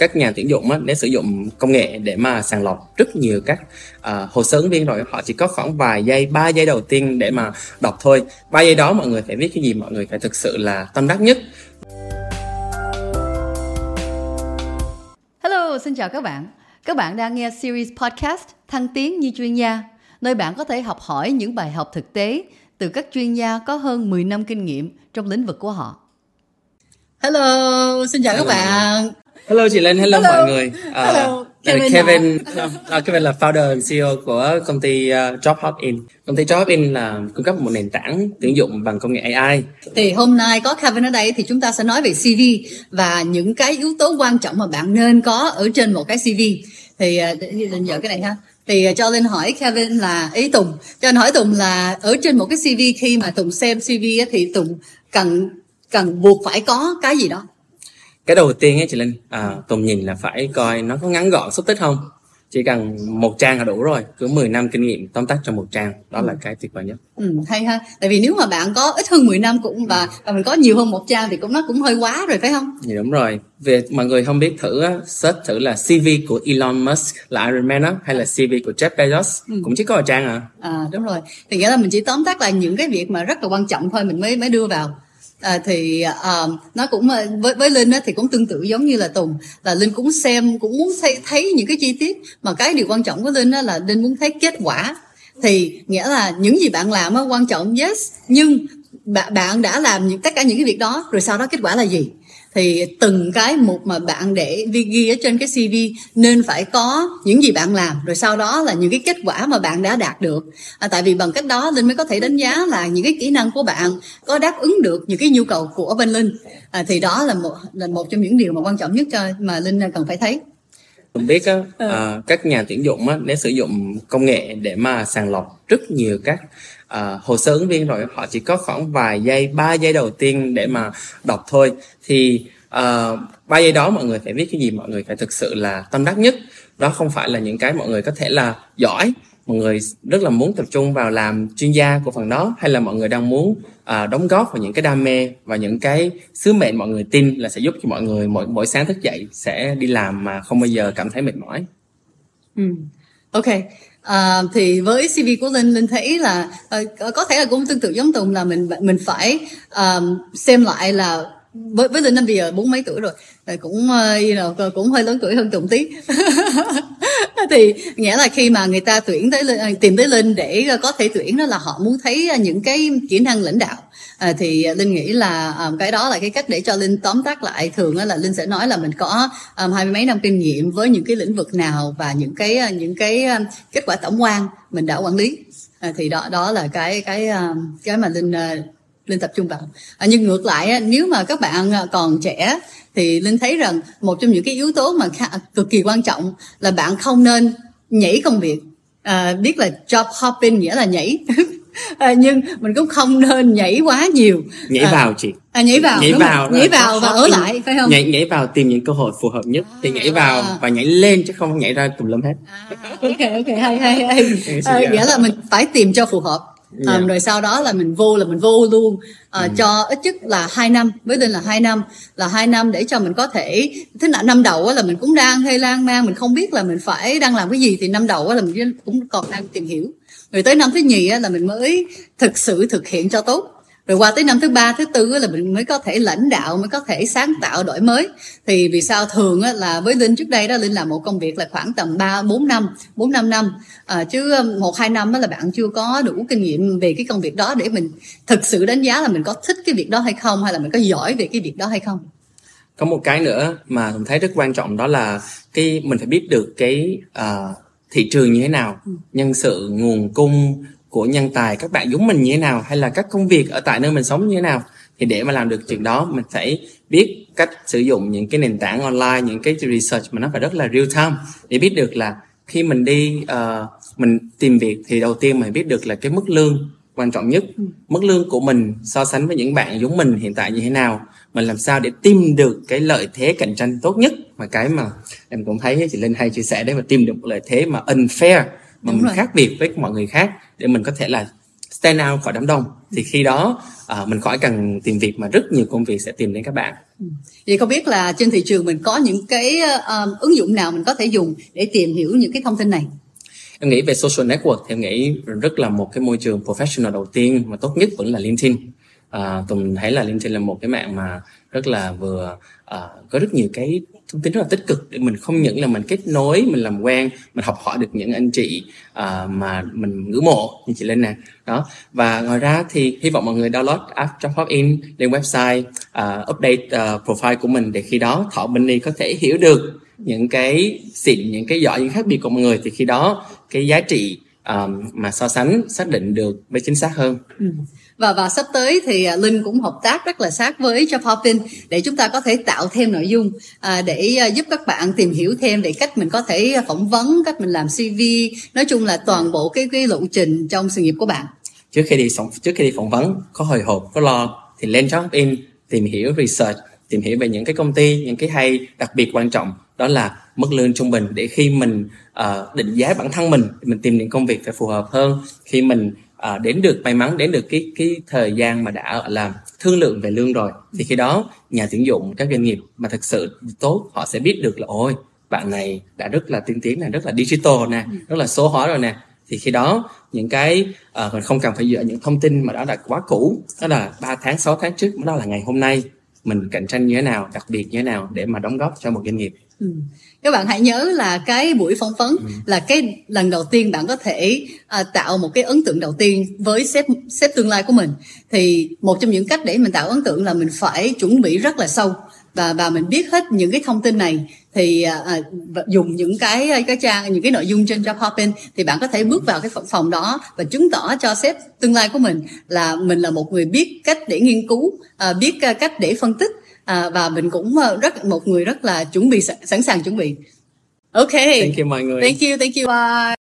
các nhà tuyển dụng á, để sử dụng công nghệ để mà sàng lọc rất nhiều các uh, hồ sơ ứng viên rồi họ chỉ có khoảng vài giây ba giây đầu tiên để mà đọc thôi ba giây đó mọi người phải viết cái gì mọi người phải thực sự là tâm đắc nhất Hello, xin chào các bạn. Các bạn đang nghe series podcast Thăng tiến như chuyên gia, nơi bạn có thể học hỏi những bài học thực tế từ các chuyên gia có hơn 10 năm kinh nghiệm trong lĩnh vực của họ. Hello, xin chào Hello. các bạn. Hello chị Linh, hello, Hello. mọi người. Uh, Hello, Kevin, Kevin Kevin, uh, Kevin là founder and CEO của công ty uh, JobHopIn. Công ty JobHopIn là cung cấp một nền tảng tuyển dụng bằng công nghệ AI. Thì hôm nay có Kevin ở đây thì chúng ta sẽ nói về CV và những cái yếu tố quan trọng mà bạn nên có ở trên một cái CV. Thì để Linh cái này ha. Thì cho Linh hỏi Kevin là ý Tùng, cho anh hỏi Tùng là ở trên một cái CV khi mà Tùng xem CV thì Tùng cần cần buộc phải có cái gì đó. Cái đầu tiên ấy chị Linh, à, Tùng nhìn là phải coi nó có ngắn gọn xúc tích không. Chỉ cần một trang là đủ rồi, cứ 10 năm kinh nghiệm tóm tắt trong một trang, đó là cái tuyệt vời nhất. Ừ, hay ha. Tại vì nếu mà bạn có ít hơn 10 năm cũng và, và mình có nhiều hơn một trang thì cũng nó cũng hơi quá rồi phải không? Dạ đúng rồi. Về mọi người không biết thử search thử là CV của Elon Musk là Iron Man á, hay là CV của Jeff Bezos cũng chỉ có một trang à. À đúng rồi. Thì nghĩa là mình chỉ tóm tắt lại những cái việc mà rất là quan trọng thôi mình mới mới đưa vào. À, thì à, à nó cũng à, với với linh á, thì cũng tương tự giống như là tùng. Là linh cũng xem cũng muốn thấy, thấy những cái chi tiết. Mà cái điều quan trọng của linh á, là linh muốn thấy kết quả. Thì nghĩa là những gì bạn làm á, quan trọng yes. Nhưng bạn bạn đã làm những tất cả những cái việc đó rồi sau đó kết quả là gì? Thì từng cái mục mà bạn để ghi, ghi ở trên cái CV nên phải có những gì bạn làm rồi sau đó là những cái kết quả mà bạn đã đạt được. À, tại vì bằng cách đó linh mới có thể đánh giá là những cái kỹ năng của bạn có đáp ứng được những cái nhu cầu của bên linh. À, thì đó là một là một trong những điều mà quan trọng nhất cho mà linh cần phải thấy. Tùng biết á, Ừ. à, các nhà tuyển dụng á, để sử dụng công nghệ để mà sàng lọc rất nhiều các à, hồ sơ ứng viên rồi họ chỉ có khoảng vài giây ba giây đầu tiên để mà đọc thôi. Thì à, ba giây đó mọi người phải viết cái gì? Mọi người phải thực sự là tâm đắc nhất. Đó không phải là những cái mọi người có thể là giỏi mọi người rất là muốn tập trung vào làm chuyên gia của phần đó hay là mọi người đang muốn à, đóng góp vào những cái đam mê và những cái sứ mệnh mọi người tin là sẽ giúp cho mọi người mỗi mỗi sáng thức dậy sẽ đi làm mà không bao giờ cảm thấy mệt mỏi Ừ. Ok. À, thì với CV của Linh, Linh thấy là ờ, có thể là cũng tương tự giống Tùng là mình mình phải ờ, xem lại là với với Linh năm bây giờ bốn mấy tuổi rồi rồi cũng uh, you know, cũng hơi lớn tuổi hơn Tùng tí thì nghĩa là khi mà người ta tuyển tới à, tìm tới Linh để à, có thể tuyển đó là họ muốn thấy à, những cái kỹ năng lãnh đạo. À, thì Linh nghĩ là um, cái đó là cái cách để cho Linh tóm tắt lại. Thường là Linh sẽ nói là mình có um, hai mươi mấy năm kinh nghiệm với những cái lĩnh vực nào và những cái những cái um, kết quả tổng quan mình đã quản lý. À, thì đó đó là cái cái um, cái mà Linh uh, Linh tập trung vào. À, nhưng ngược lại nếu mà các bạn ờ, còn trẻ thì Linh thấy rằng một trong những cái yếu tố mà khá, cực kỳ quan trọng là bạn không nên nhảy công việc. À, biết là job hopping nghĩa là nhảy. À, nhưng mình cũng không nên nhảy quá nhiều. Nhảy à, vào chị. à, nhảy vào nhảy vào nhảy vào và ở lại phải không? Nhảy nhảy vào tìm những cơ hội phù hợp nhất. Thì nhảy vào và nhảy lên chứ không nhảy ra tùm lum hết. À, ok ok hay hay hay. À, nghĩa là mình phải tìm cho phù hợp Yeah. rồi sau đó là mình vô là mình vô luôn. À, cho ít nhất là hai năm với linh là hai năm là hai năm để cho mình có thể thế là năm đầu á là mình cũng đang hơi lan man mình không biết là mình phải đang làm cái gì thì năm đầu á là mình cũng còn đang tìm hiểu. Rồi tới năm thứ nhì á là mình mới thực sự thực hiện cho tốt rồi qua tới năm thứ ba thứ tư là mình mới có thể lãnh đạo mới có thể sáng tạo đổi mới. Thì vì sao thường á là với linh trước đây đó linh làm một công việc là khoảng tầm ba bốn năm bốn năm năm. À, chứ um, một hai năm là bạn chưa có đủ kinh nghiệm về cái công việc đó để mình thực sự đánh giá là mình có thích cái việc đó hay không hay là mình có giỏi về cái việc đó hay không. Có một cái nữa mà ผม thấy rất quan trọng đó là cái mình phải biết được cái à, thị trường như thế nào. Nhân sự nguồn cung của nhân tài các bạn giống mình như thế nào hay là các công việc ở tại nơi mình sống như thế nào thì để mà làm được chuyện đó mình phải biết cách sử dụng những cái nền tảng online những cái research mà nó phải rất là real time để biết được là khi mình đi ờ, mình tìm việc thì đầu tiên mình biết được là cái mức lương quan trọng nhất. Mức lương của mình so sánh với những bạn giống mình hiện tại như thế nào mình làm sao để tìm được cái lợi thế cạnh tranh tốt nhất. Mà cái mà em cũng thấy chị Linh hay chia sẻ đấy mà tìm được một lợi thế mà unfair mà Đúng mình rồi. khác biệt với mọi người khác để mình có thể là stand out khỏi đám đông. Thì khi đó à, mình khỏi cần tìm việc mà rất nhiều công việc sẽ tìm đến các bạn. Vậy không biết là trên thị trường mình có những cái uh, ứng dụng nào mình có thể dùng để tìm hiểu những cái thông tin này? Em nghĩ về social network thì em nghĩ rất là một cái môi trường professional đầu tiên mà tốt nhất vẫn là LinkedIn. À, tùng thấy là LinkedIn là một cái mạng mà rất là vừa à, có rất nhiều cái thông tin rất là tích cực để mình không những là mình kết nối mình làm quen mình học hỏi được những anh chị uh, mà mình ngưỡng mộ như chị lên nè. Đó. Và ngoài ra thì hy vọng mọi người download app Job In lên website uh, update uh, profile của mình để khi đó thọ Benny có thể hiểu được những cái xịn những cái giỏi những khác biệt của mọi người. Thì khi đó cái giá trị um, mà so sánh xác định được với chính xác hơn. Ừ và và sắp tới thì à, linh cũng hợp tác rất là sát với job hopping để chúng ta có thể tạo thêm nội dung à, để à, giúp các bạn tìm hiểu thêm về cách mình có thể phỏng vấn cách mình làm cv nói chung là toàn bộ cái cái lộ trình trong sự nghiệp của bạn. Trước khi đi trước khi đi phỏng vấn có hồi hộp có lo thì lên job in tìm hiểu research tìm hiểu về những cái công ty những cái hay đặc biệt quan trọng đó là mức lương trung bình để khi mình uh, định giá bản thân mình mình tìm những công việc phải phù hợp hơn khi mình uh, đến được may mắn đến được cái cái thời gian mà đã làm thương lượng về lương rồi. Thì khi đó nhà tuyển dụng các doanh nghiệp mà thực sự tốt họ sẽ biết được là ôi bạn này đã rất là tiên tiến này rất là digital nè rất là số hóa rồi nè. Thì khi đó những cái uh, mình không cần phải dựa những thông tin mà đó là quá cũ đó là 3 tháng 6 tháng trước đó là ngày hôm nay mình cạnh tranh như thế nào đặc biệt như thế nào để mà đóng góp cho một doanh nghiệp ừ. các bạn hãy nhớ là cái buổi phỏng vấn ừ. là cái lần đầu tiên bạn có thể uh, tạo một cái ấn tượng đầu tiên với sếp sếp tương lai của mình thì một trong những cách để mình tạo ấn tượng là mình phải chuẩn bị rất là sâu và và mình biết hết những cái thông tin này thì à, à dùng những cái cái trang những cái nội dung trên job hopping thì bạn có thể bước vào cái phòng đó và chứng tỏ cho sếp tương lai của mình là mình là một người biết cách để nghiên cứu à, biết à, cách để phân tích à, và mình cũng à, rất một người rất là chuẩn bị sẵn sàng chuẩn bị. Ok. Thank you mọi người. Thank you thank you. Bye